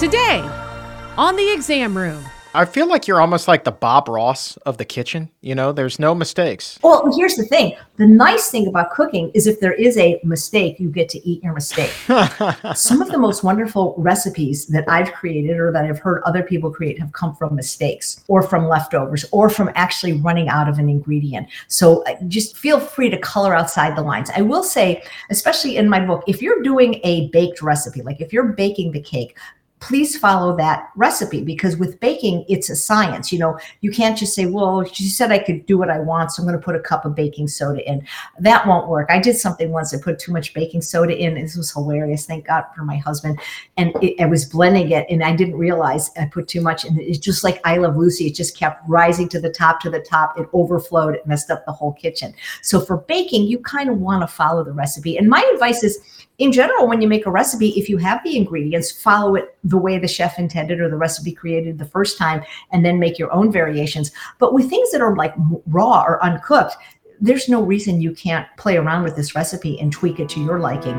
Today, on the exam room. I feel like you're almost like the Bob Ross of the kitchen. You know, there's no mistakes. Well, here's the thing the nice thing about cooking is if there is a mistake, you get to eat your mistake. Some of the most wonderful recipes that I've created or that I've heard other people create have come from mistakes or from leftovers or from actually running out of an ingredient. So uh, just feel free to color outside the lines. I will say, especially in my book, if you're doing a baked recipe, like if you're baking the cake, please follow that recipe because with baking it's a science you know. You can't just say well she said i could do what i want so i'm going to put a cup of baking soda in. That won't work. I did something once i put too much baking soda in this was hilarious thank god for my husband and it, i was blending it and i didn't realize i put too much and it's just like i love lucy it just kept rising to the top to the top it overflowed it messed up the whole kitchen. So for baking you kind of want to follow the recipe and my advice is in general, when you make a recipe, if you have the ingredients, follow it the way the chef intended or the recipe created the first time, and then make your own variations. But with things that are like raw or uncooked, there's no reason you can't play around with this recipe and tweak it to your liking.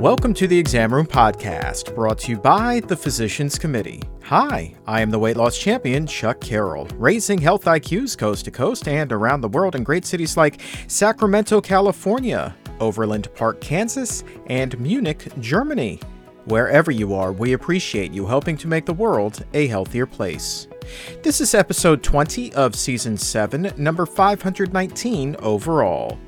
Welcome to the Exam Room Podcast, brought to you by the Physicians Committee. Hi, I am the weight loss champion, Chuck Carroll, raising health IQs coast to coast and around the world in great cities like Sacramento, California, Overland Park, Kansas, and Munich, Germany. Wherever you are, we appreciate you helping to make the world a healthier place. This is episode 20 of season 7, number 519 overall.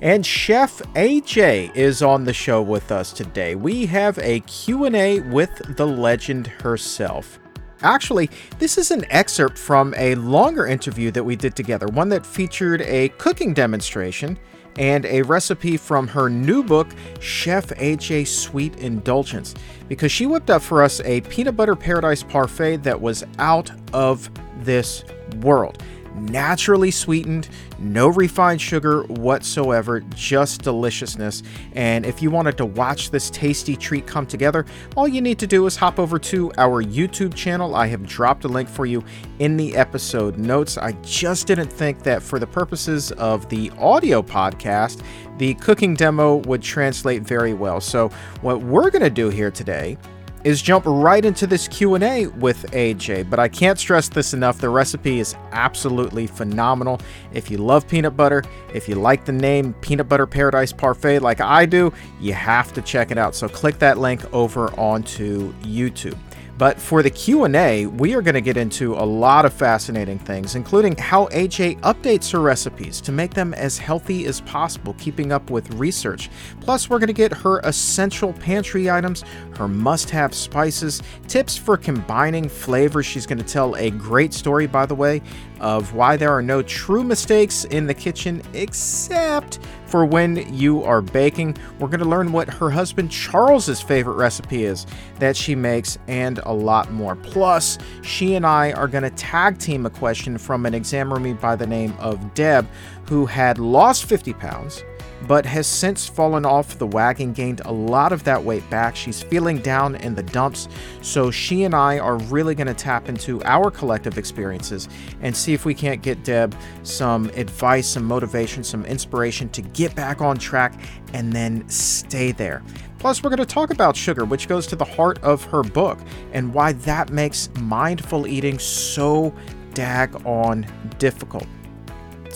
And Chef AJ is on the show with us today. We have a Q&A with the legend herself. Actually, this is an excerpt from a longer interview that we did together, one that featured a cooking demonstration and a recipe from her new book, Chef AJ Sweet Indulgence, because she whipped up for us a peanut butter paradise parfait that was out of this world naturally sweetened, no refined sugar whatsoever, just deliciousness. And if you wanted to watch this tasty treat come together, all you need to do is hop over to our YouTube channel. I have dropped a link for you in the episode notes. I just didn't think that for the purposes of the audio podcast, the cooking demo would translate very well. So, what we're going to do here today is jump right into this Q&A with AJ, but I can't stress this enough. The recipe is absolutely phenomenal. If you love peanut butter, if you like the name Peanut Butter Paradise Parfait like I do, you have to check it out. So click that link over onto YouTube. But for the Q&A, we are going to get into a lot of fascinating things, including how AJ updates her recipes to make them as healthy as possible, keeping up with research. Plus, we're going to get her essential pantry items, her must-have spices, tips for combining flavors. She's going to tell a great story, by the way, of why there are no true mistakes in the kitchen except for when you are baking. We're going to learn what her husband Charles's favorite recipe is that she makes and a lot more. Plus, she and I are going to tag team a question from an examiner by the name of Deb who had lost 50 pounds but has since fallen off the wagon, gained a lot of that weight back. She's feeling down in the dumps. So she and I are really going to tap into our collective experiences and see if we can't get Deb some advice, some motivation, some inspiration to get back on track and then stay there. Plus, we're going to talk about sugar, which goes to the heart of her book, and why that makes mindful eating so dag on difficult.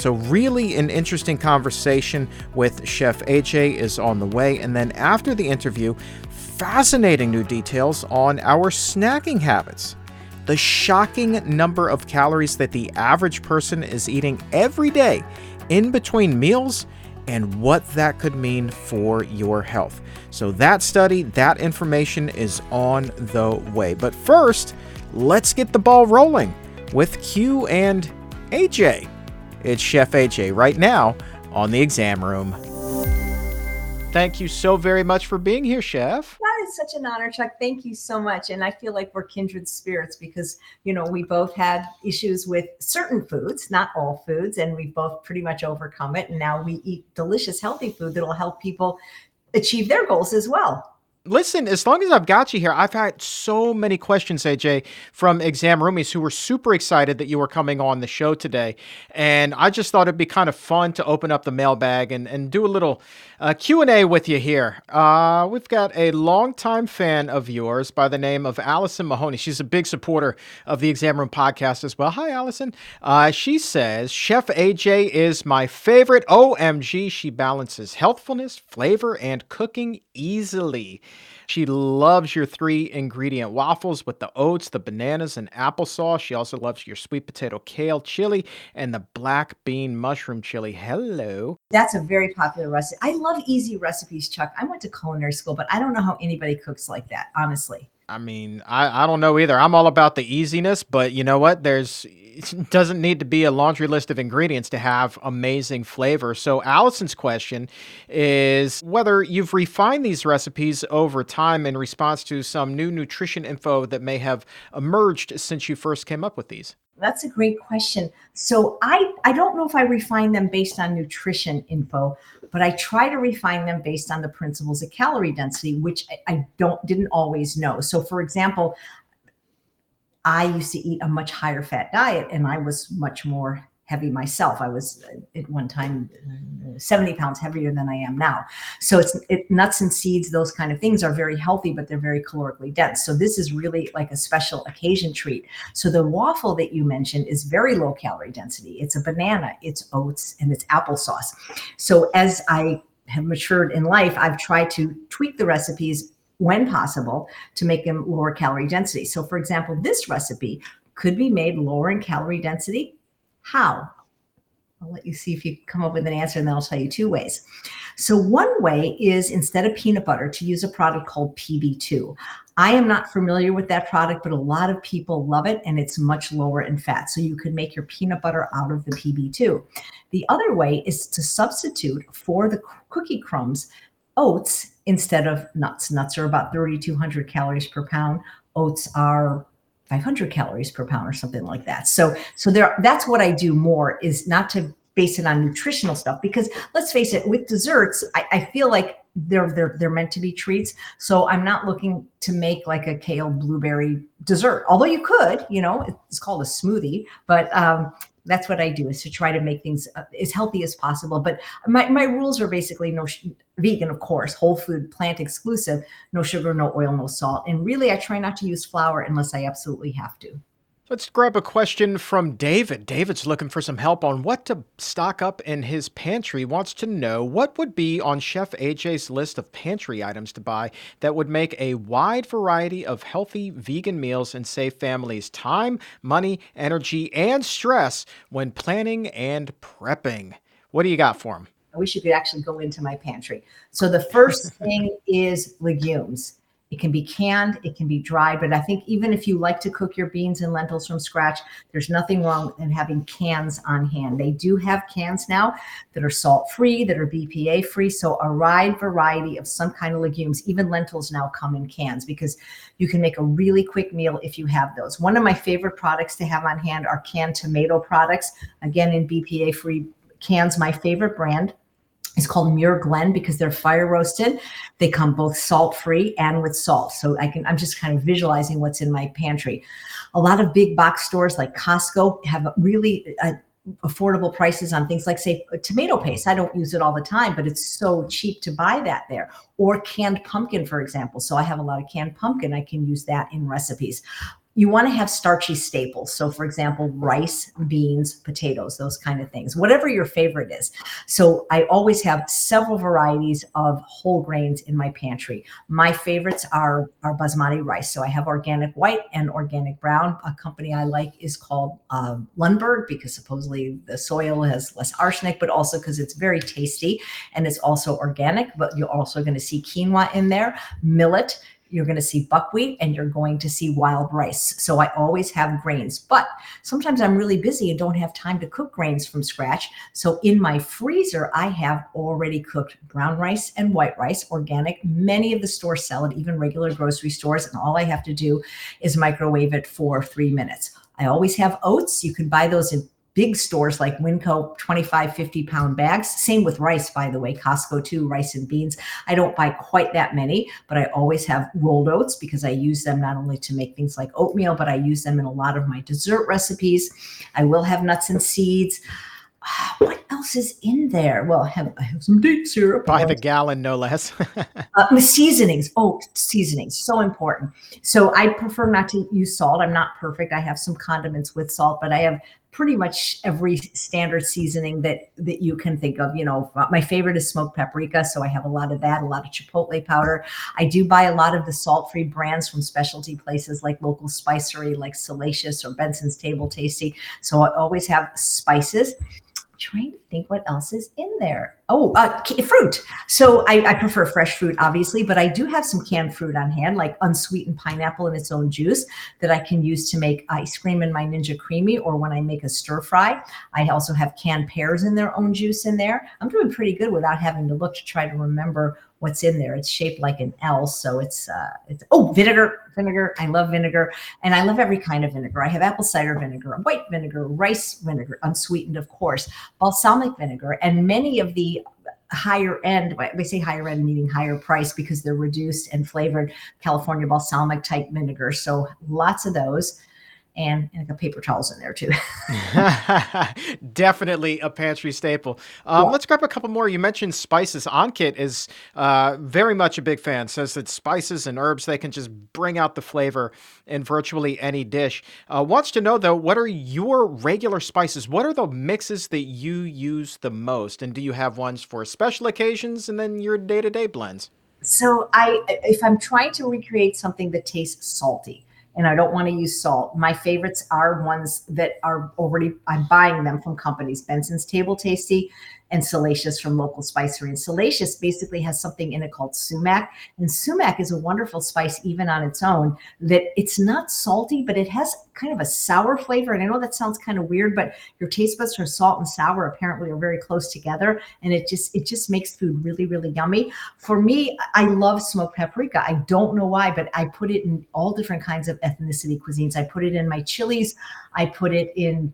So, really, an interesting conversation with Chef AJ is on the way. And then after the interview, fascinating new details on our snacking habits. The shocking number of calories that the average person is eating every day in between meals and what that could mean for your health. So, that study, that information is on the way. But first, let's get the ball rolling with Q and AJ. It's Chef AJ right now on the exam room. Thank you so very much for being here, Chef. That is such an honor, Chuck. Thank you so much. And I feel like we're kindred spirits because, you know, we both had issues with certain foods, not all foods, and we both pretty much overcome it. And now we eat delicious, healthy food that'll help people achieve their goals as well. Listen, as long as I've got you here, I've had so many questions, AJ, from exam roomies who were super excited that you were coming on the show today. And I just thought it'd be kind of fun to open up the mailbag and, and do a little uh, Q&A with you here. Uh, we've got a longtime fan of yours by the name of Allison Mahoney. She's a big supporter of the Exam Room podcast as well. Hi, Allison. Uh, she says, Chef AJ is my favorite. OMG, she balances healthfulness, flavor, and cooking easily. She loves your three ingredient waffles with the oats, the bananas, and applesauce. She also loves your sweet potato kale chili and the black bean mushroom chili. Hello. That's a very popular recipe. I love easy recipes, Chuck. I went to culinary school, but I don't know how anybody cooks like that, honestly. I mean, I, I don't know either. I'm all about the easiness, but you know what? There's it doesn't need to be a laundry list of ingredients to have amazing flavor. So Allison's question is whether you've refined these recipes over time in response to some new nutrition info that may have emerged since you first came up with these. That's a great question. So I I don't know if I refine them based on nutrition info, but I try to refine them based on the principles of calorie density, which I, I don't didn't always know. So for example, I used to eat a much higher fat diet and I was much more heavy myself. I was at one time uh, 70 pounds heavier than I am now. So it's it, nuts and seeds, those kind of things are very healthy, but they're very calorically dense. So this is really like a special occasion treat. So the waffle that you mentioned is very low calorie density. It's a banana, it's oats, and it's applesauce. So as I have matured in life, I've tried to tweak the recipes when possible to make them lower calorie density. So for example, this recipe could be made lower in calorie density how? I'll let you see if you come up with an answer and then I'll tell you two ways. So, one way is instead of peanut butter to use a product called PB2. I am not familiar with that product, but a lot of people love it and it's much lower in fat. So, you could make your peanut butter out of the PB2. The other way is to substitute for the cookie crumbs oats instead of nuts. Nuts are about 3,200 calories per pound, oats are 500 calories per pound or something like that. So so there that's what I do more is not to base it on nutritional stuff because let's face it, with desserts, I, I feel like they're they're they're meant to be treats. So I'm not looking to make like a kale blueberry dessert. Although you could, you know, it's called a smoothie, but um, that's what I do is to try to make things uh, as healthy as possible. But my, my rules are basically no sh- vegan, of course, whole food, plant exclusive, no sugar, no oil, no salt. And really, I try not to use flour unless I absolutely have to. Let's grab a question from David. David's looking for some help on what to stock up in his pantry. Wants to know what would be on Chef AJ's list of pantry items to buy that would make a wide variety of healthy vegan meals and save families time, money, energy, and stress when planning and prepping. What do you got for him? I wish you could actually go into my pantry. So the first thing is legumes. It can be canned, it can be dried, but I think even if you like to cook your beans and lentils from scratch, there's nothing wrong in having cans on hand. They do have cans now that are salt free, that are BPA free. So a wide variety of some kind of legumes, even lentils now come in cans because you can make a really quick meal if you have those. One of my favorite products to have on hand are canned tomato products, again in BPA free cans, my favorite brand is called Muir Glen because they're fire roasted. They come both salt free and with salt. So I can I'm just kind of visualizing what's in my pantry. A lot of big box stores like Costco have really uh, affordable prices on things like say tomato paste. I don't use it all the time, but it's so cheap to buy that there. Or canned pumpkin, for example. So I have a lot of canned pumpkin. I can use that in recipes you want to have starchy staples. So, for example, rice, beans, potatoes, those kind of things, whatever your favorite is. So, I always have several varieties of whole grains in my pantry. My favorites are, are basmati rice. So, I have organic white and organic brown. A company I like is called uh, Lundberg because supposedly the soil has less arsenic, but also because it's very tasty and it's also organic. But you're also going to see quinoa in there, millet you're going to see buckwheat and you're going to see wild rice. So I always have grains, but sometimes I'm really busy and don't have time to cook grains from scratch. So in my freezer, I have already cooked brown rice and white rice, organic. Many of the stores sell it, even regular grocery stores. And all I have to do is microwave it for three minutes. I always have oats. You can buy those in big stores like Winco 25, 50 pound bags. Same with rice, by the way, Costco too, rice and beans. I don't buy quite that many, but I always have rolled oats because I use them not only to make things like oatmeal, but I use them in a lot of my dessert recipes. I will have nuts and seeds. what else is in there? Well, I have, I have some date syrup. By the gallon, no less. uh, seasonings. Oh, seasonings. So important. So I prefer not to use salt. I'm not perfect. I have some condiments with salt, but I have pretty much every standard seasoning that that you can think of. You know uh, my favorite is smoked paprika so i have a lot of that a lot of chipotle powder. I do buy a lot of the salt free brands from specialty places like local spicery like salacious or benson's table tasty so i always have spices trying to think what else is in there. Oh, uh, fruit. So I, I, prefer fresh fruit, obviously, but I do have some canned fruit on hand, like unsweetened pineapple in its own juice that I can use to make ice cream in my Ninja Creami or when I make a stir fry. I also have canned pears in their own juice in there. I'm doing pretty good without having to look to try to remember what's in there. It's shaped like an L, so it's uh, it's oh vinegar, vinegar. I love vinegar, and I love every kind of vinegar. I have apple cider vinegar, white vinegar, rice vinegar, unsweetened, of course, balsamic vinegar, and many of the higher end we say higher end meaning higher price because they're reduced and flavored california balsamic type vinegar so lots of those and, and paper towels in there too. Definitely a pantry staple. Um, yeah. Let's grab a couple more. You mentioned spices. Ankit is uh, very much a big fan. Says that spices and herbs they can just bring out the flavor in virtually any dish. Uh, wants to know though, what are your regular spices? What are the mixes that you use the most, and do you have ones for special occasions and then your day to day blends? So I, if I'm trying to recreate something that tastes salty and I don't want to use salt. My favorites are ones that are already, I'm buying them from companies. Benson's Table Tasty and Salacious from local spicery. And Salacious basically has something in it called sumac. And sumac is a wonderful spice, even on its own, that it's not salty, but it has kind of a sour flavor. And I know that sounds kind of weird, but your taste buds for salt and sour apparently are very close together. And it just it just makes food really, really yummy. For me, I love smoked paprika. I don't know why, but I put it in all different kinds of ethnicity cuisines. I put it in my chilies. I put it in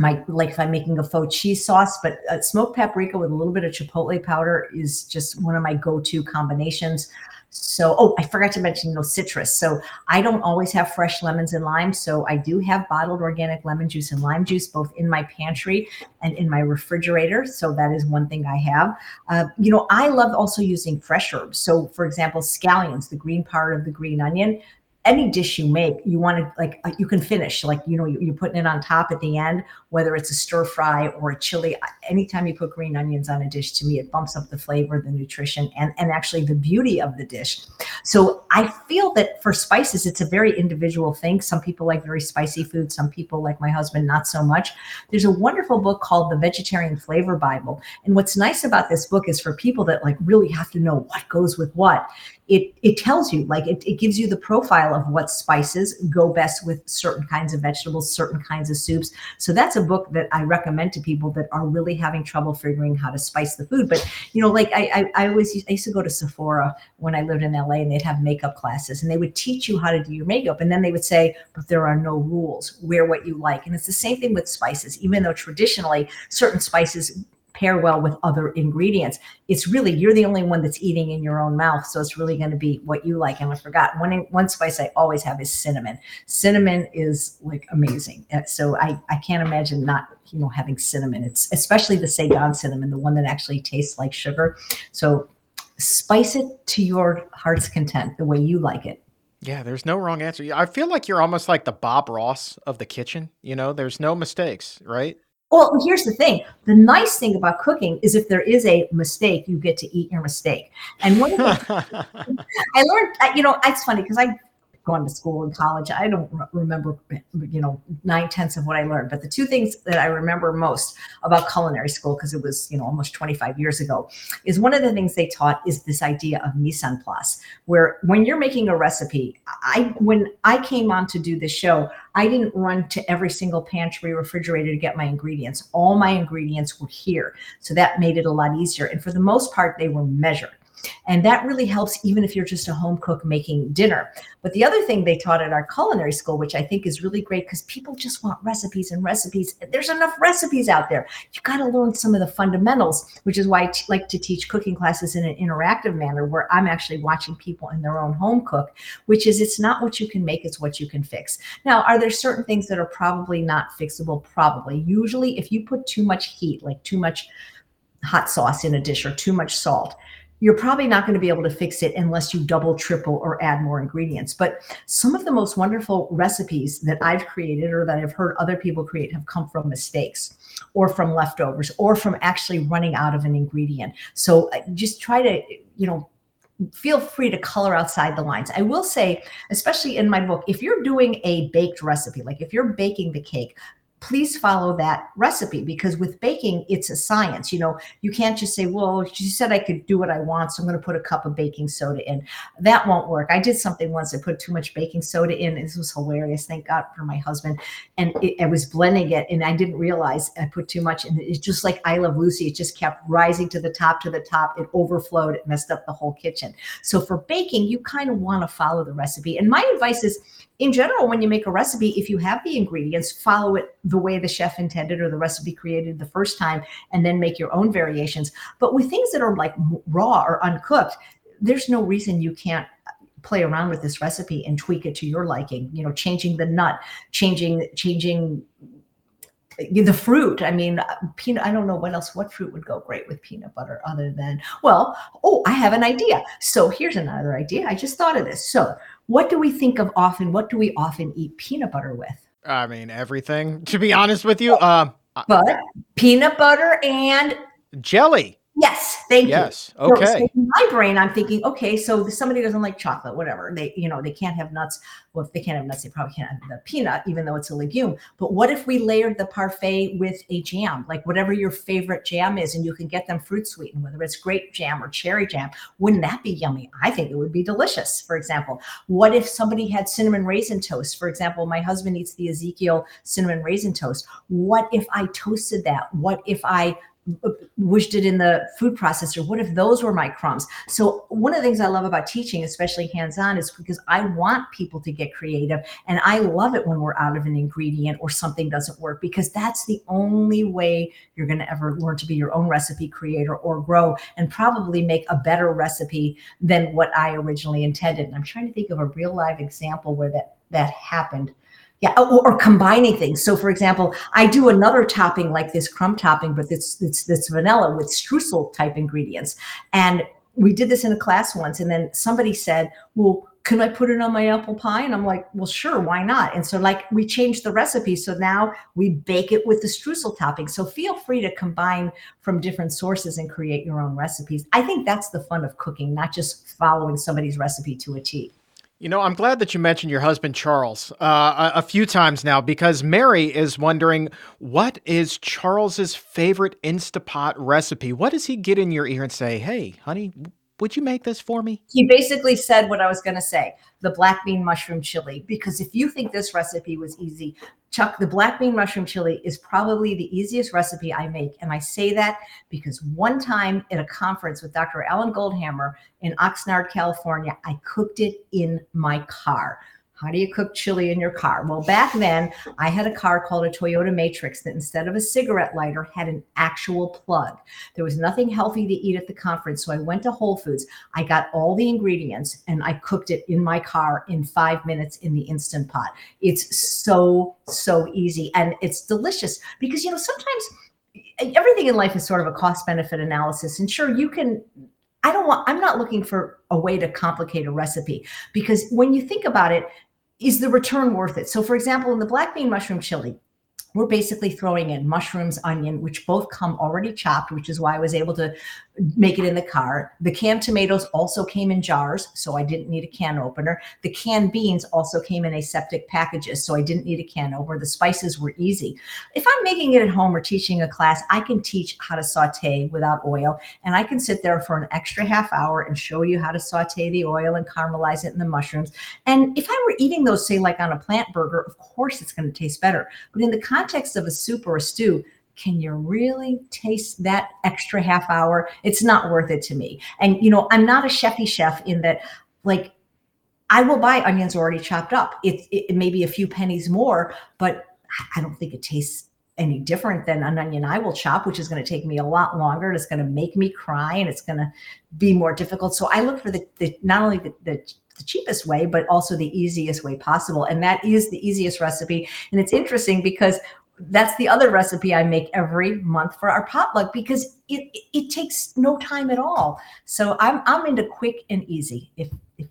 my like if I'm making a faux cheese sauce, but uh, smoked paprika with a little bit of chipotle powder is just one of my go-to combinations. So, oh, I forgot to mention, you know, citrus. So I don't always have fresh lemons and limes. So I do have bottled organic lemon juice and lime juice both in my pantry and in my refrigerator. So that is one thing I have. Uh, you know, I love also using fresh herbs. So, for example, scallions, the green part of the green onion, any dish you make, you want to like uh, you can finish like you know you're putting it on top at the end, whether it's a stir fry or a chili. Anytime you put green onions on a dish, to me it bumps up the flavor, the nutrition, and and actually the beauty of the dish. So I feel that for spices, it's a very individual thing. Some people like very spicy food. Some people like my husband not so much. There's a wonderful book called The Vegetarian Flavor Bible, and what's nice about this book is for people that like really have to know what goes with what it it tells you like it, it gives you the profile of what spices go best with certain kinds of vegetables certain kinds of soups. So that's a book that i recommend to people that are really having trouble figuring how to spice the food. But you know like i i, I always used, I used to go to sephora when i lived in la and they'd have makeup classes and they would teach you how to do your makeup. And then they would say but there are no rules. Wear what you like. And it's the same thing with spices. Even though traditionally certain spices pair well with other ingredients. It's really you're the only one that's eating in your own mouth, so it's really going to be what you like. And I forgot one one spice I always have is cinnamon. Cinnamon is like amazing. Uh, so I I can't imagine not you know having cinnamon. It's especially the Saigon cinnamon, the one that actually tastes like sugar. So spice it to your heart's content, the way you like it. Yeah, there's no wrong answer. I feel like you're almost like the Bob Ross of the kitchen. You know, there's no mistakes, right? Well, here's the thing. The nice thing about cooking is if there is a mistake, you get to eat your mistake. And one of the I learned, you know, it's funny because I gone to school and college. I don't remember, you know, nine tenths of what I learned. But the two things that I remember most about culinary school, because it was, you know, almost 25 years ago, is one of the things they taught is this idea of mise en place, where when you're making a recipe, I when I came on to do this show, I didn't run to every single pantry refrigerator to get my ingredients. All my ingredients were here. So that made it a lot easier. And for the most part, they were measured. And that really helps even if you're just a home cook making dinner. But the other thing they taught at our culinary school, which I think is really great because people just want recipes and recipes. There's enough recipes out there. You got to learn some of the fundamentals, which is why I t- like to teach cooking classes in an interactive manner where I'm actually watching people in their own home cook, which is it's not what you can make, it's what you can fix. Now, are there certain things that are probably not fixable? Probably. Usually, if you put too much heat, like too much hot sauce in a dish or too much salt, you're probably not going to be able to fix it unless you double, triple, or add more ingredients. But some of the most wonderful recipes that I've created or that I've heard other people create have come from mistakes or from leftovers or from actually running out of an ingredient. So uh, just try to, you know, feel free to color outside the lines. I will say, especially in my book, if you're doing a baked recipe, like if you're baking the cake, please follow that recipe because with baking it's a science you know? You can't just say well she said i could do what i want so i'm going to put a cup of baking soda in. That won't work. I did something once i put too much baking soda in this was hilarious thank god for my husband and it, i was blending it and i didn't realize i put too much and it's just like i love lucy it just kept rising to the top to the top it overflowed it messed up the whole kitchen. So for baking you kind of want to follow the recipe and my advice is in general, when you make a recipe, if you have the ingredients, follow it the way the chef intended or the recipe created the first time, and then make your own variations. But with things that are like raw or uncooked, there's no reason you can't uh, play around with this recipe and tweak it to your liking you know changing the nut changing changing uh, the fruit. I mean uh, peanut i don't know what else what fruit would go great with peanut butter other than well oh i have an idea. So here's another idea. I just thought of this. So what do we think of often? What do we often eat peanut butter with? I mean, everything, to be honest with you. Um, but peanut butter and jelly. Yes, thank yes. you. Yes. Okay. So in my brain, I'm thinking, okay, so somebody doesn't like chocolate, whatever. They, you know, they can't have nuts. Well, if they can't have nuts, they probably can't have the peanut, even though it's a legume. But what if we layered the parfait with a jam, like whatever your favorite jam is, and you can get them fruit sweetened, whether it's grape jam or cherry jam? Wouldn't that be yummy? I think it would be delicious. For example, what if somebody had cinnamon raisin toast? For example, my husband eats the Ezekiel cinnamon raisin toast. What if I toasted that? What if I wished it in the food processor. What if those were my crumbs? So one of the things i love about teaching especially hands-on is because i want people to get creative and i love it when we're out of an ingredient or something doesn't work because that's the only way you're going to ever learn to be your own recipe creator or grow and probably make a better recipe than what i originally intended. And i'm trying to think of a real live example where that that happened yeah, or, or, combining things. So, for example, I do another topping like this crumb topping, but it's it's this vanilla with streusel type ingredients. And we did this in a class once, and then somebody said, "Well, can I put it on my apple pie?" And I'm like, "Well, sure, why not?" And so, like, we changed the recipe, so now we bake it with the streusel topping. So, feel free to combine from different sources and create your own recipes. I think that's the fun of cooking, not just following somebody's recipe to a T. You know, I'm glad that you mentioned your husband Charles uh, a, a, few times now because Mary is wondering what is Charles's favorite Instapot recipe. What does he get in your ear and say, "Hey, honey, would you make this for me? He basically said what I was going to say the black bean mushroom chili. Because if you think this recipe was easy, Chuck, the black bean mushroom chili is probably the easiest recipe I make. And I say that because one time at a conference with Dr. Alan Goldhamer in Oxnard, California, I cooked it in my car. How do you cook chili in your car? Well, back then I had a car called a Toyota Matrix that instead of a cigarette lighter had an actual plug. There was nothing healthy to eat at the conference. So I went to Whole Foods. I got all the ingredients and I cooked it in my car in five minutes in the Instant Pot. It's so, so easy and it's delicious because, you know, sometimes everything in life is sort of a cost benefit analysis. And sure, you can I don't want, I'm not looking for a way to complicate a recipe because when you think about it, is the return worth it? So, for example, in the black bean mushroom chili, we're basically throwing in mushrooms, onion, which both come already chopped, which is why I was able to make it in the car. The canned tomatoes also came in jars, so I didn't need a can opener. The canned beans also came in aseptic packages, so I didn't need a can opener. The spices were easy. If I'm making it at home or teaching a class, I can teach how to saute without oil, and I can sit there for an extra half hour and show you how to saute the oil and caramelize it in the mushrooms. And if I were eating those, say, like on a plant burger, of course it's going to taste better. But in the context of a soup or a stew, can you really taste that extra half hour? It's not worth it to me. And you know, I'm not a chefy chef in that like I will buy onions already chopped up. It, it, it may be a few pennies more, but I don't think it tastes any different than an onion I will chop, which is going to take me a lot longer. It's going to make me cry and it's going to be more difficult. So I look for the, the not only the, the, the cheapest way, but also the easiest way possible. And that is the easiest recipe. And it's interesting because that's the other recipe I make every month for our potluck because it, it, it takes no time at all. So I'm, I'm into quick and easy if, if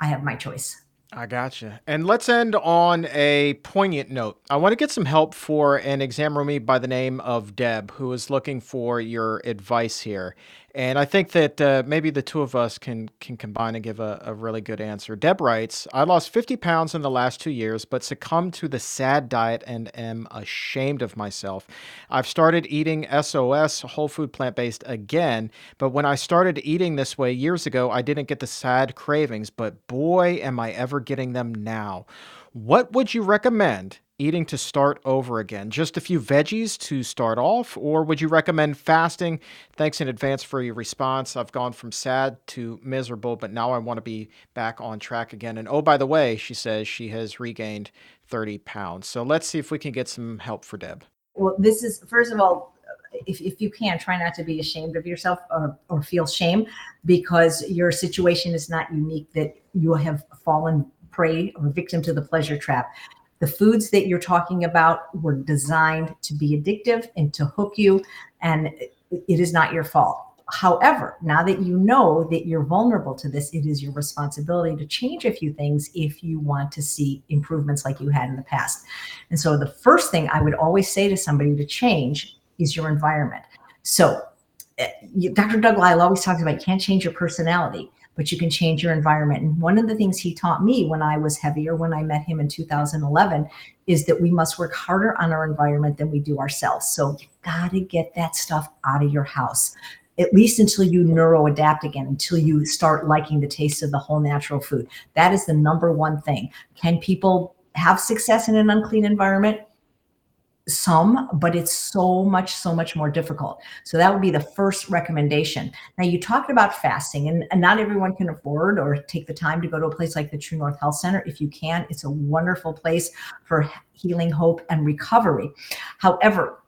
I have my choice. I gotcha. And let's end on a poignant note. I want to get some help for an exam roomie by the name of Deb, who is looking for your advice here. And I think that uh, maybe the two of us can can combine and give a, a really good answer. Deb writes, I lost 50 pounds in the last two years, but succumbed to the sad diet and am ashamed of myself. I've started eating SOS, whole food plant based again, but when I started eating this way years ago, I didn't get the sad cravings, but boy, am I ever getting them now. What would you recommend eating to start over again? Just a few veggies to start off, or would you recommend fasting? Thanks in advance for your response. I've gone from sad to miserable, but now I want to be back on track again. And oh, by the way, she says she has regained 30 pounds. So let's see if we can get some help for Deb. Well, this is, first of all, if, if you can try not to be ashamed of yourself or, or feel shame because your situation is not unique that you have fallen prey or victim to the pleasure trap the foods that you're talking about were designed to be addictive and to hook you, and it is not your fault. However, now that you know that you're vulnerable to this, it is your responsibility to change a few things if you want to see improvements like you had in the past. And so, the first thing I would always say to somebody to change is your environment. So, Dr. Doug Lisle always talks about you can't change your personality but you can change your environment. And one of the things he taught me when I was heavier, when I met him in 2011, is that we must work harder on our environment than we do ourselves. So you got to get that stuff out of your house. At least until you neuro adapt again, until you start liking the taste of the whole natural food. That is the number one thing. Can people have success in an unclean environment? Some, but it's so much, so much more difficult. So that would be the first recommendation. Now, you talked about fasting, and, and, not everyone can afford or take the time to go to a place like the True North Health Center. If you can, it's a wonderful place for healing, hope, and recovery. However,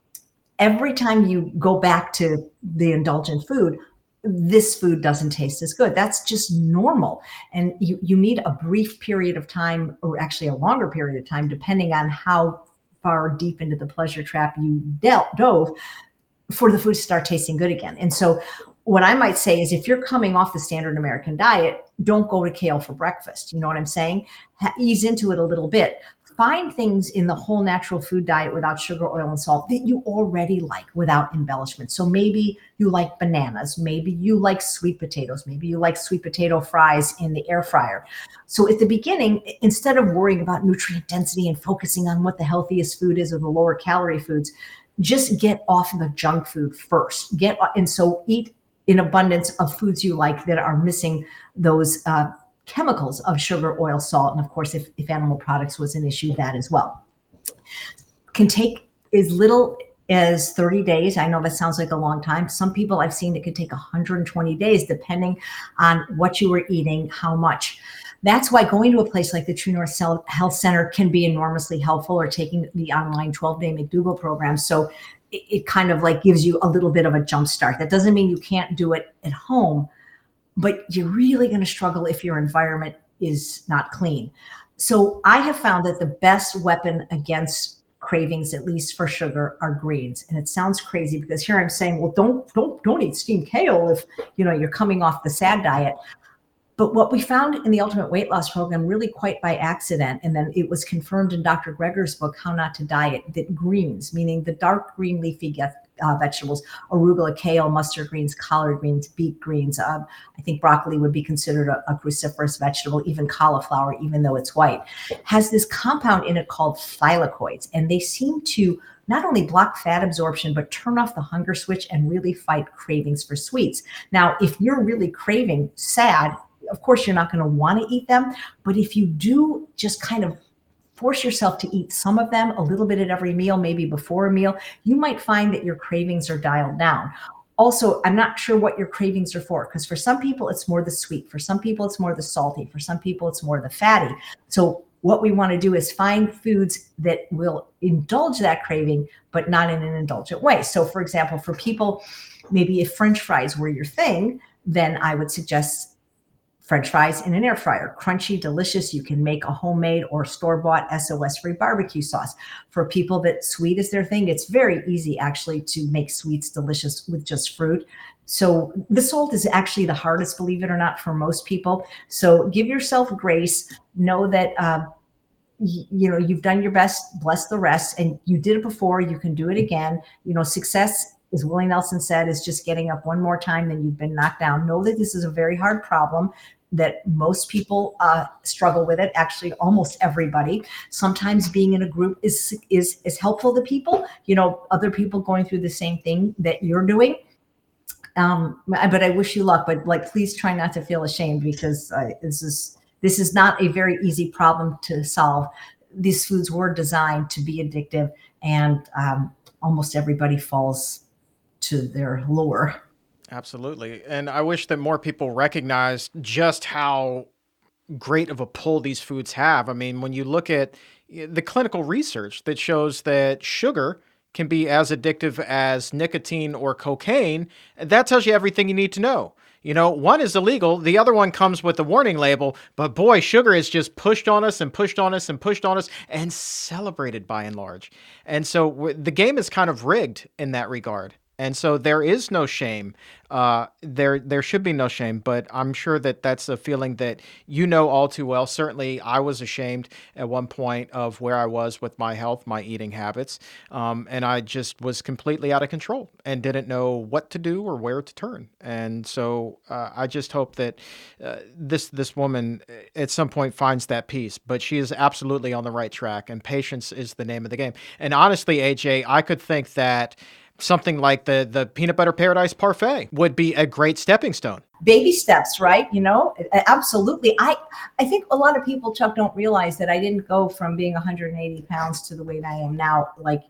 every time you go back to the indulgent food, this food doesn't taste as good. That's just normal. And you, you need a brief period of time, or actually a longer period of time, depending on how far deep into the pleasure trap you dealt, dove for the food to start tasting good again. And so what I might say is if you're coming off the standard American diet, don't go to kale for breakfast. You know what I'm saying? ease into it a little bit find things in the whole natural food diet without sugar, oil, and salt that you already like without embellishment. So maybe you like bananas, maybe you like sweet potatoes, maybe you like sweet potato fries in the air fryer. So at the beginning, instead of worrying about nutrient density and focusing on what the healthiest food is or the lower calorie foods, just get off the junk food first. Get and so eat in abundance of foods you like that are missing those uh, chemicals of sugar, oil, salt, and of course, if, if animal products was an issue, that as well. Can take as little as 30 days. I know that sounds like a long time. Some people I've seen it could take 120 days, depending on what you were eating, how much. That's why going to a place like the True North Health Center can be enormously helpful, or taking the online 12 day McDougall program. So it, it kind of like gives you a little bit of a jump start. That doesn't mean you can't do it at home, but you're really going to struggle if your environment is not clean. So I have found that the best weapon against cravings, at least for sugar, are greens. And it sounds crazy because here I'm saying, well, don't don't don't eat steamed kale if you know you're coming off the SAD diet. But what we found in the Ultimate Weight Loss Program, really quite by accident, and then it was confirmed in Dr. Greger's book, How Not to Diet, that greens, meaning the dark green leafy uh, vegetables, arugula, kale, mustard greens, collard greens, beet greens. Um, I think broccoli would be considered a, a, cruciferous vegetable, even cauliflower, even though it's white, has this compound in it called thylakoids. And they seem to not only block fat absorption, but turn off the hunger switch and really fight cravings for sweets. Now, if you're really craving sad, of course, you're not going to want to eat them. But if you do just kind of force yourself to eat some of them a little bit at every meal, maybe before a meal. You might find that your cravings are dialed down. Also, I'm not sure what your cravings are for because for some people it's more the sweet, for some people it's more the salty, for some people it's more the fatty. So, what we want to do is find foods that will indulge that craving, but not in an indulgent way. So, for example, for people, maybe if French fries were your thing, then I would suggest French fries in an air fryer. Crunchy, delicious. You can make a homemade or store bought SOS free barbecue sauce. For people that sweet is their thing, it's very easy actually to make sweets delicious with just fruit. So the salt is actually the hardest, believe it or not, for most people. So give yourself grace. Know that. Uh, you know you've done your best bless the rest and you did it before you can do it again you know success as Willie Nelson said, is just getting up one more time than you've been knocked down. Know that this is a very hard problem that most people uh, struggle with it actually almost everybody. Sometimes being in a group is is is helpful to people you know other people going through the same thing that you're doing. Um, but i wish you luck but like please try not to feel ashamed because uh, this is this is not a very easy problem to solve. These foods were designed to be addictive and um, almost everybody falls to their lure Absolutely. And I wish that more people recognized just how great of a pull these foods have. I mean, when you look at eh, the clinical research that shows that sugar can be as addictive as nicotine or cocaine, that tells you everything you need to know. You know, one is illegal, the other one comes with a warning label, but boy, sugar is just pushed on us and pushed on us and pushed on us and celebrated by and large. And so the game is kind of rigged in that regard and so there is no shame. Uh, there there should be no shame, but I'm sure that that's a feeling that you know all too well. Certainly, I was ashamed at one point of where I was with my health, my eating habits, um, and I just was completely out of control and didn't know what to do or where to turn. And so uh, I just hope that uh, this this woman uh, at some point finds that peace. But she is absolutely on the right track, and patience is the name of the game. And honestly, AJ, I could think that something like the the peanut butter paradise parfait would be a great stepping stone. Baby steps right? You know absolutely. I i think a lot of people chuck don't realize that i didn't go from being 180 pounds to the weight i am now like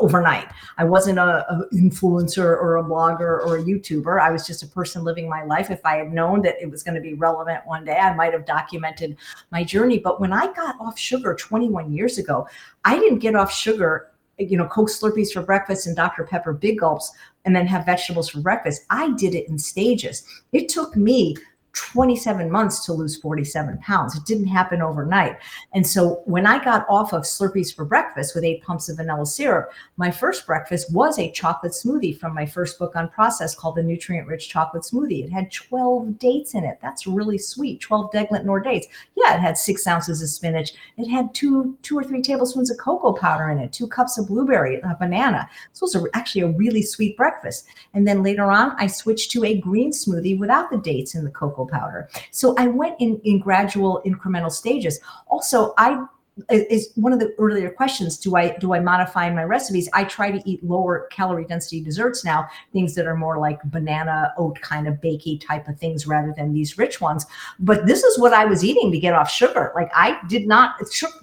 overnight. I wasn't a, a influencer or a blogger or a youtuber. I was just a person living my life. If i had known that it was going to be relevant one day i might have documented my journey. But when i got off sugar 21 years ago i didn't get off sugar you know, Coke Slurpees for breakfast and Dr. Pepper big gulps and then have vegetables for breakfast. I did it in stages. It took me 27 months to lose 47 pounds. It didn't happen overnight. And so when I got off of Slurpees for breakfast with eight pumps of vanilla syrup, my first breakfast was a chocolate smoothie from my first book Unprocessed called the Nutrient Rich Chocolate Smoothie. It had 12 dates in it. That's really sweet. 12 Deglet Noor dates. Yeah, it had six ounces of spinach. It had two, two or three tablespoons of cocoa powder in it, two cups of blueberry, a banana. It was a, actually a really sweet breakfast. And then later on, I switched to a green smoothie without the dates in the cocoa cocoa powder. So I went in in gradual incremental stages. Also, I is one of the earlier questions do i do i modify my recipes? I try to eat lower calorie density desserts now things that are more like banana oat kind of bakey type of things rather than these rich ones. But this is what i was eating to get off sugar. Like i did not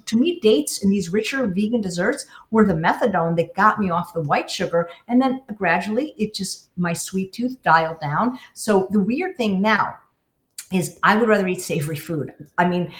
to me dates and these richer vegan desserts were the methadone that got me off the white sugar. And then gradually it just my sweet tooth dialed down. So the weird thing now is I would rather eat savory food. I mean,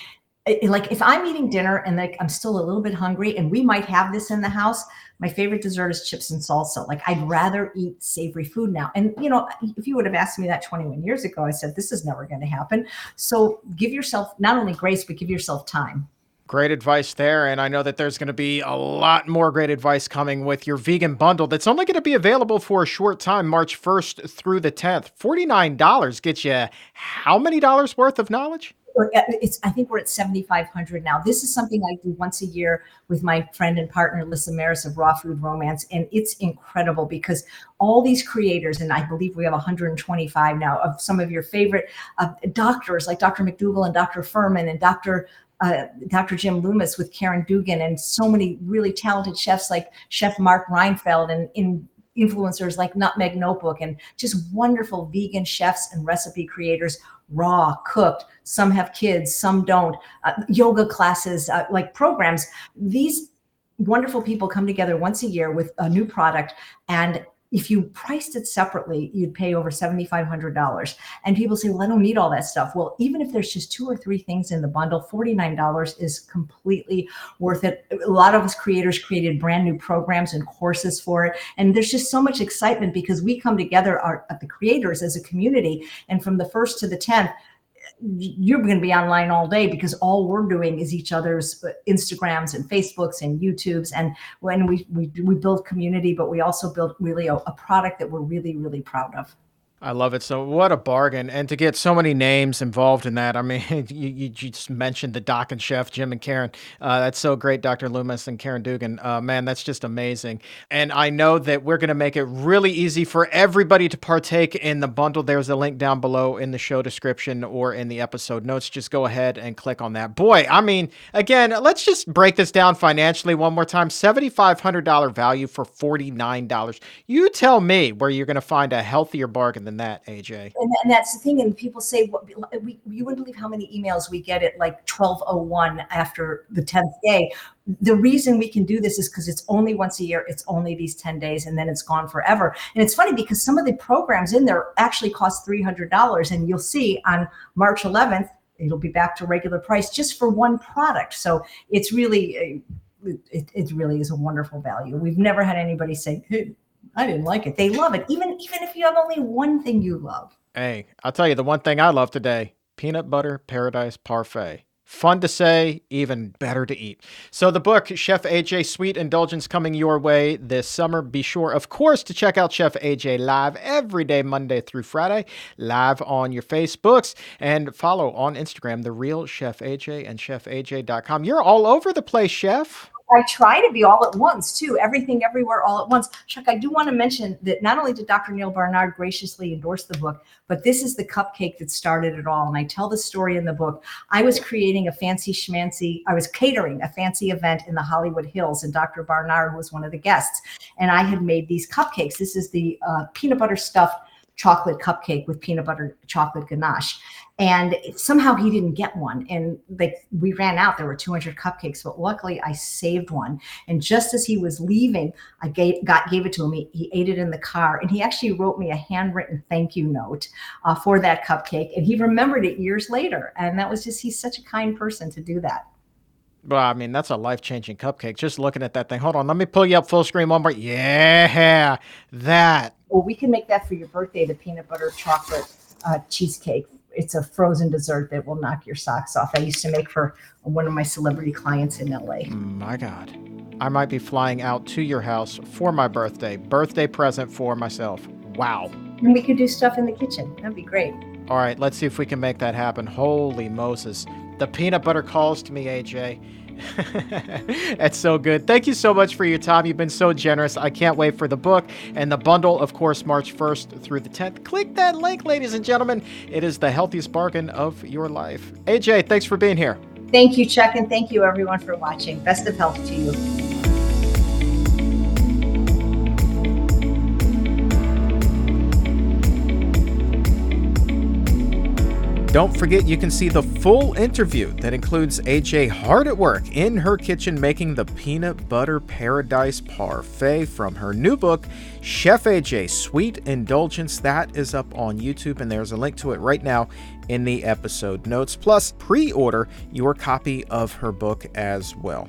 like if I'm eating dinner and like I'm still a little bit hungry and we might have this in the house, my favorite dessert is chips and salsa. Like I'd rather eat savory food now. And you know, if you would have asked me that 21 years ago, I said this is never going to happen. So give yourself not only grace but give yourself time. Great advice there. And I know that there's going to be a lot more great advice coming with your vegan bundle that's only going to be available for a short time, March 1st through the 10th. $49 gets you how many dollars worth of knowledge? It's, I think we're at 7,500 now. This is something I do once a year with my friend and partner, Lisa Maris of Raw Food Romance. And it's incredible because all these creators, and I believe we have 125 now, of some of your favorite uh, doctors like Dr. McDougall and Dr. Fuhrman and Dr uh, Dr. Jim Loomis with Karen Dugan and so many really talented chefs like Chef Mark Reinfeld and in influencers like Nutmeg Notebook and just wonderful vegan chefs and recipe creators, raw, cooked. Some have kids, some don't. Uh, yoga classes, uh, like programs. These wonderful people come together once a year with a new product and if you priced it separately, you'd pay over $7,500. And people say, well, I don't need all that stuff. Well, even if there's just two or three things in the bundle, $49 is completely worth it. A lot of us creators created brand new programs and courses for it. And there's just so much excitement because we come together our, the creators as a community. And from the first to the 10th, you're going to be online all day because all we're doing is each other's uh, Instagrams and Facebooks and YouTubes. And when we we, we build community, but we also build really a, a product that we're really really proud of. I love it. So what a bargain. And to get so many names involved in that. I mean, you, you just mentioned the doc and chef, Jim and Karen. Uh, that's so great, Dr. Loomis and Karen Dugan. Uh, man, that's just amazing. And I know that we're going to make it really easy for everybody to partake in the bundle. There's a link down below in the show description or in the episode notes. Just go ahead and click on that. Boy, I mean, again, let's just break this down financially one more time. $7,500 value for $49. You tell me where you're going to find a healthier bargain than that, AJ. And, and that's the thing. And people say, what, we, you wouldn't believe how many emails we get at like 1201 after the 10th day. The reason we can do this is because it's only once a year. It's only these 10 days and then it's gone forever. And it's funny because some of the programs in there actually cost $300. And you'll see on March 11th, it'll be back to regular price just for one product. So it's really, it, it really is a wonderful value. We've never had anybody say, hey, I didn't like it. They love it, even even if you have only one thing you love. Hey, I'll tell you the one thing I love today: peanut butter paradise parfait. Fun to say, even better to eat. So, the book, Chef AJ Sweet Indulgence, coming your way this summer. Be sure, of course, to check out Chef AJ live every day, Monday through Friday, live on your Facebooks, and follow on Instagram, The Real Chef AJ and ChefAJ.com. You're all over the place, Chef. I try to be all at once too, everything everywhere all at once. Chuck, I do want to mention that not only did Dr. Neal Barnard graciously endorse the book, but this is the cupcake that started it all. And I tell the story in the book. I was creating a fancy schmancy, I was catering a fancy event in the Hollywood Hills, and Dr. Barnard was one of the guests. And I had made these cupcakes. This is the uh, peanut butter stuffed chocolate cupcake with peanut butter chocolate ganache and somehow he didn't get one. And like we ran out. There were 200 cupcakes but luckily i saved one. And just as he was leaving i gave got gave it to him. He, he ate it in the car. And he actually wrote me a handwritten thank you note uh, for that cupcake. And he remembered it years later. And that was just he's such a kind person to do that. Well, I mean, that's a life changing cupcake. Just looking at that thing. Hold on, let me pull you up full screen one more. Yeah, that. Well, we can make that for your birthday, the peanut butter chocolate uh, cheesecake it's a frozen dessert that will knock your socks off. I used to make for one of my celebrity clients in LA. My God. I might be flying out to your house for my birthday. Birthday present for myself. Wow. And we could do stuff in the kitchen. That'd be great. All right, let's see if we can make that happen. Holy Moses. The peanut butter calls to me, AJ. That's so good. Thank you so much for your time. You've been so generous. I can't wait for the book and the bundle, of course, March 1st through the 10th. Click that link, ladies and gentlemen. It is the healthiest bargain of your life. AJ, thanks for being here. Thank you, Chuck, and thank you, everyone, for watching. Best of health to you. Don't forget you can see the full interview that includes AJ hard at work in her kitchen making the peanut butter paradise parfait from her new book, Chef AJ Sweet Indulgence. That is up on YouTube, and there's a link to it right now in the episode notes. Plus, pre order your copy of her book as well.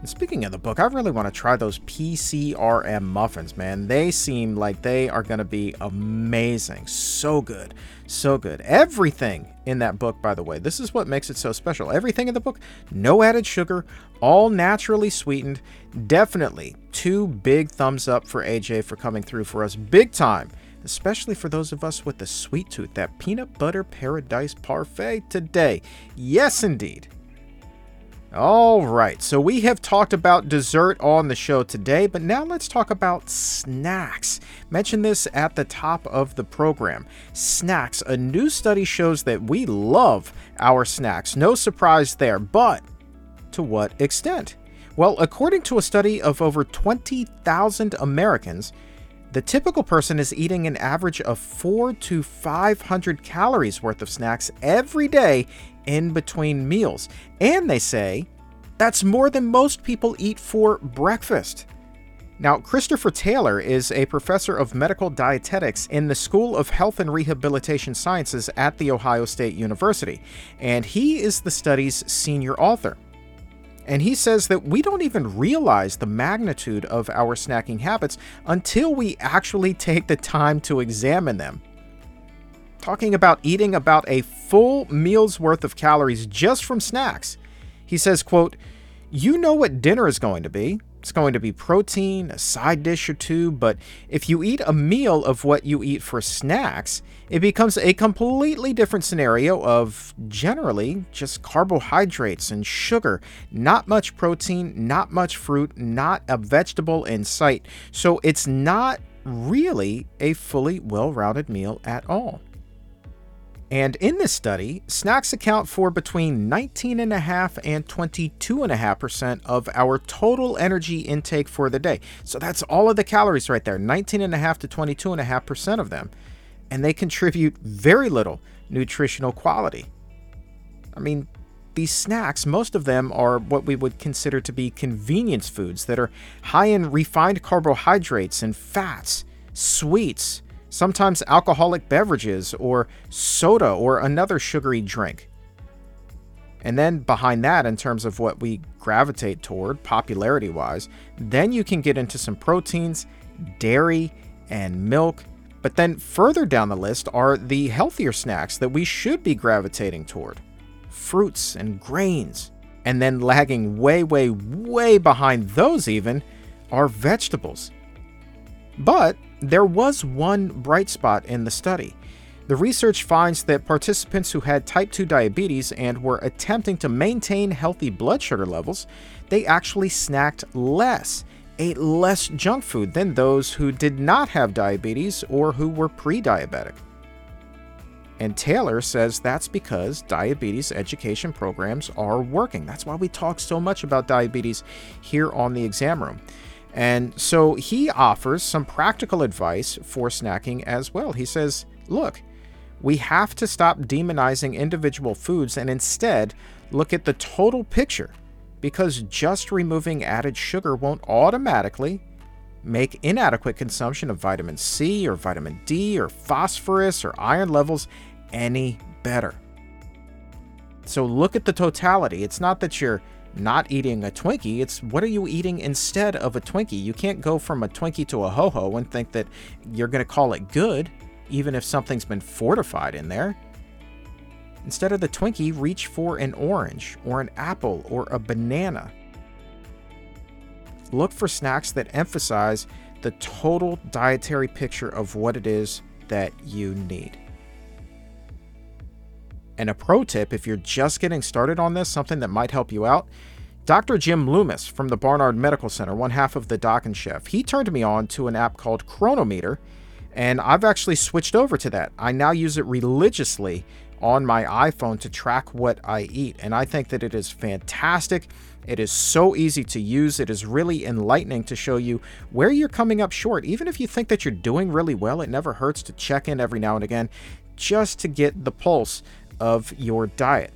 And speaking of the book, I really want to try those PCRM muffins, man. They seem like they are going to be amazing. So good. So good. Everything in that book, by the way, this is what makes it so special. Everything in the book, no added sugar, all naturally sweetened. Definitely two big thumbs up for AJ for coming through for us big time especially for those of us with the sweet tooth, that peanut butter paradise parfait today. Yes, indeed. All right, so we have talked about dessert on the show today, but now let's talk about snacks. Mention this at the top of the program. Snacks. A new study shows that we love our snacks. No surprise there, but to what extent? Well, according to a study of over 20,000 Americans, the typical person is eating an average of 4 to 500 calories worth of snacks every day in between meals. And they say that's more than most people eat for breakfast. Now, Christopher Taylor is a professor of medical dietetics in the School of Health and Rehabilitation Sciences at The Ohio State University, and he is the study's senior author. And he says that we don't even realize the magnitude of our snacking habits until we actually take the time to examine them. Talking about eating about a full meal's worth of calories just from snacks. He says, quote, "You know what dinner is going to be. It's going to be protein, a side dish or two, but if you eat a meal of what you eat for snacks, it becomes a completely different scenario of generally just carbohydrates and sugar, not much protein, not much fruit, not a vegetable in sight. So it's not really a fully well rounded meal at all. And in this study, snacks account for between 19.5 and 22.5% of our total energy intake for the day. So that's all of the calories right there 19.5 to 22.5% of them. And they contribute very little nutritional quality. I mean, these snacks, most of them are what we would consider to be convenience foods that are high in refined carbohydrates and fats, sweets, sometimes alcoholic beverages, or soda or another sugary drink. And then behind that, in terms of what we gravitate toward, popularity wise, then you can get into some proteins, dairy, and milk. But then further down the list are the healthier snacks that we should be gravitating toward fruits and grains. And then lagging way, way, way behind those, even, are vegetables. But there was one bright spot in the study. The research finds that participants who had type 2 diabetes and were attempting to maintain healthy blood sugar levels, they actually snacked less, ate less junk food than those who did not have diabetes or who were pre-diabetic. And Taylor says that's because diabetes education programs are working. That's why we talk so much about diabetes here on the exam room. And so he offers some practical advice for snacking as well. He says, look, we have to stop demonizing individual foods and instead look at the total picture because just removing added sugar won't automatically make inadequate consumption of vitamin C or vitamin D or phosphorus or iron levels any better. So look at the totality. It's not that you're not eating a Twinkie. It's what are you eating instead of a Twinkie? You can't go from a Twinkie to a ho ho and think that you're going to call it good, even if something's been fortified in there. Instead of the Twinkie, reach for an orange or an apple or a banana. Look for snacks that emphasize the total dietary picture of what it is that you need. And a pro tip if you're just getting started on this, something that might help you out. Dr. Jim Loomis from the Barnard Medical Center, one half of the Doc and Chef, he turned me on to an app called Cronometer, and I've actually switched over to that. I now use it religiously on my iPhone to track what I eat, and I think that it is fantastic. It is so easy to use. It is really enlightening to show you where you're coming up short. Even if you think that you're doing really well, it never hurts to check in every now and again just to get the pulse of your diet.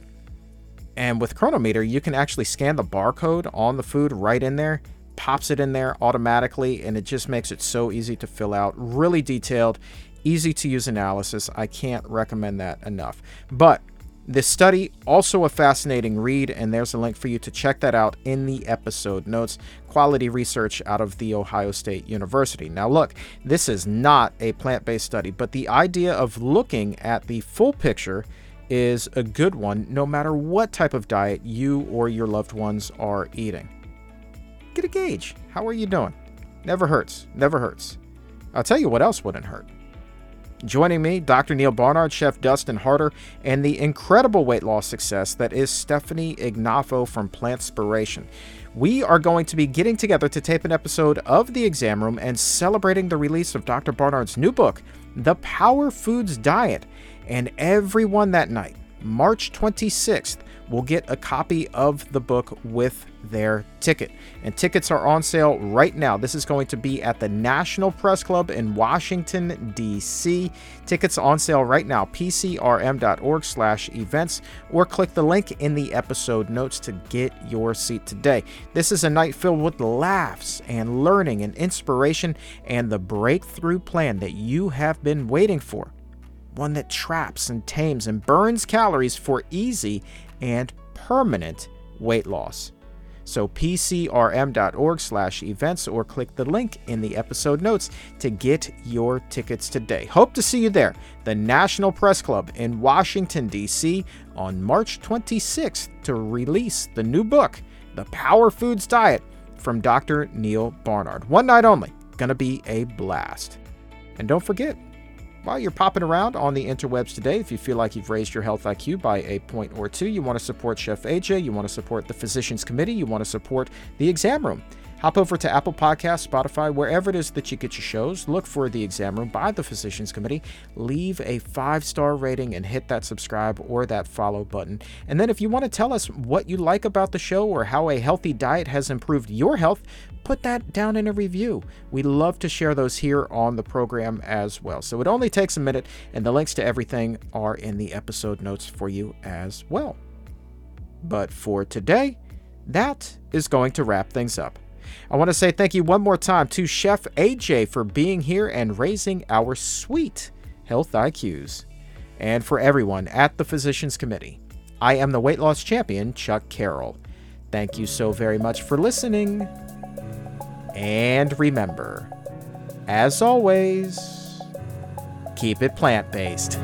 And with Cronometer, you can actually scan the barcode on the food right in there, pops it in there automatically, and it just makes it so easy to fill out. Really detailed, easy to use analysis. I can't recommend that enough. But this study, also a fascinating read, and there's a link for you to check that out in the episode notes. Quality research out of The Ohio State University. Now, look, this is not a plant based study, but the idea of looking at the full picture is a good one no matter what type of diet you or your loved ones are eating. Get a gauge. How are you doing? Never hurts. Never hurts. I'll tell you what else wouldn't hurt. Joining me, Dr. Neal Barnard, Chef Dustin Harder, and the incredible weight loss success that is Stefanie Ignoffo from Plantspiration. We are going to be getting together to tape an episode of The Exam Room and celebrating the release of Dr. Barnard's new book, The Power Foods Diet and everyone that night, March 26th, will get a copy of the book with their ticket. And tickets are on sale right now. This is going to be at the National Press Club in Washington, D.C. Tickets on sale right now, pcrm.org slash events, or click the link in the episode notes to get your seat today. This is a night filled with laughs and learning and inspiration and the breakthrough plan that you have been waiting for. One that traps and tames and burns calories for easy and permanent weight loss. So pcrm.org slash events or click the link in the episode notes to get your tickets today. Hope to see you there, the National Press Club in Washington, D.C. on March 26th to release the new book, The Power Foods Diet from Dr. Neal Barnard. One night only. Gonna be a blast. And don't forget, while you're popping around on the interwebs today, if you feel like you've raised your health IQ by a point or two, you want to support Chef AJ, you want to support the Physicians Committee, you want to support the Exam Room. Hop over to Apple Podcasts, Spotify, wherever it is that you get your shows. Look for the exam room by the Physicians Committee. Leave a five star rating and hit that subscribe or that follow button. And then, if you want to tell us what you like about the show or how a healthy diet has improved your health, put that down in a review. We love to share those here on the program as well. So it only takes a minute, and the links to everything are in the episode notes for you as well. But for today, that is going to wrap things up. I want to say thank you one more time to Chef AJ for being here and raising our sweet health IQs. And for everyone at the Physicians Committee, I am the weight loss champion, Chuck Carroll. Thank you so very much for listening. And remember, as always, keep it plant based.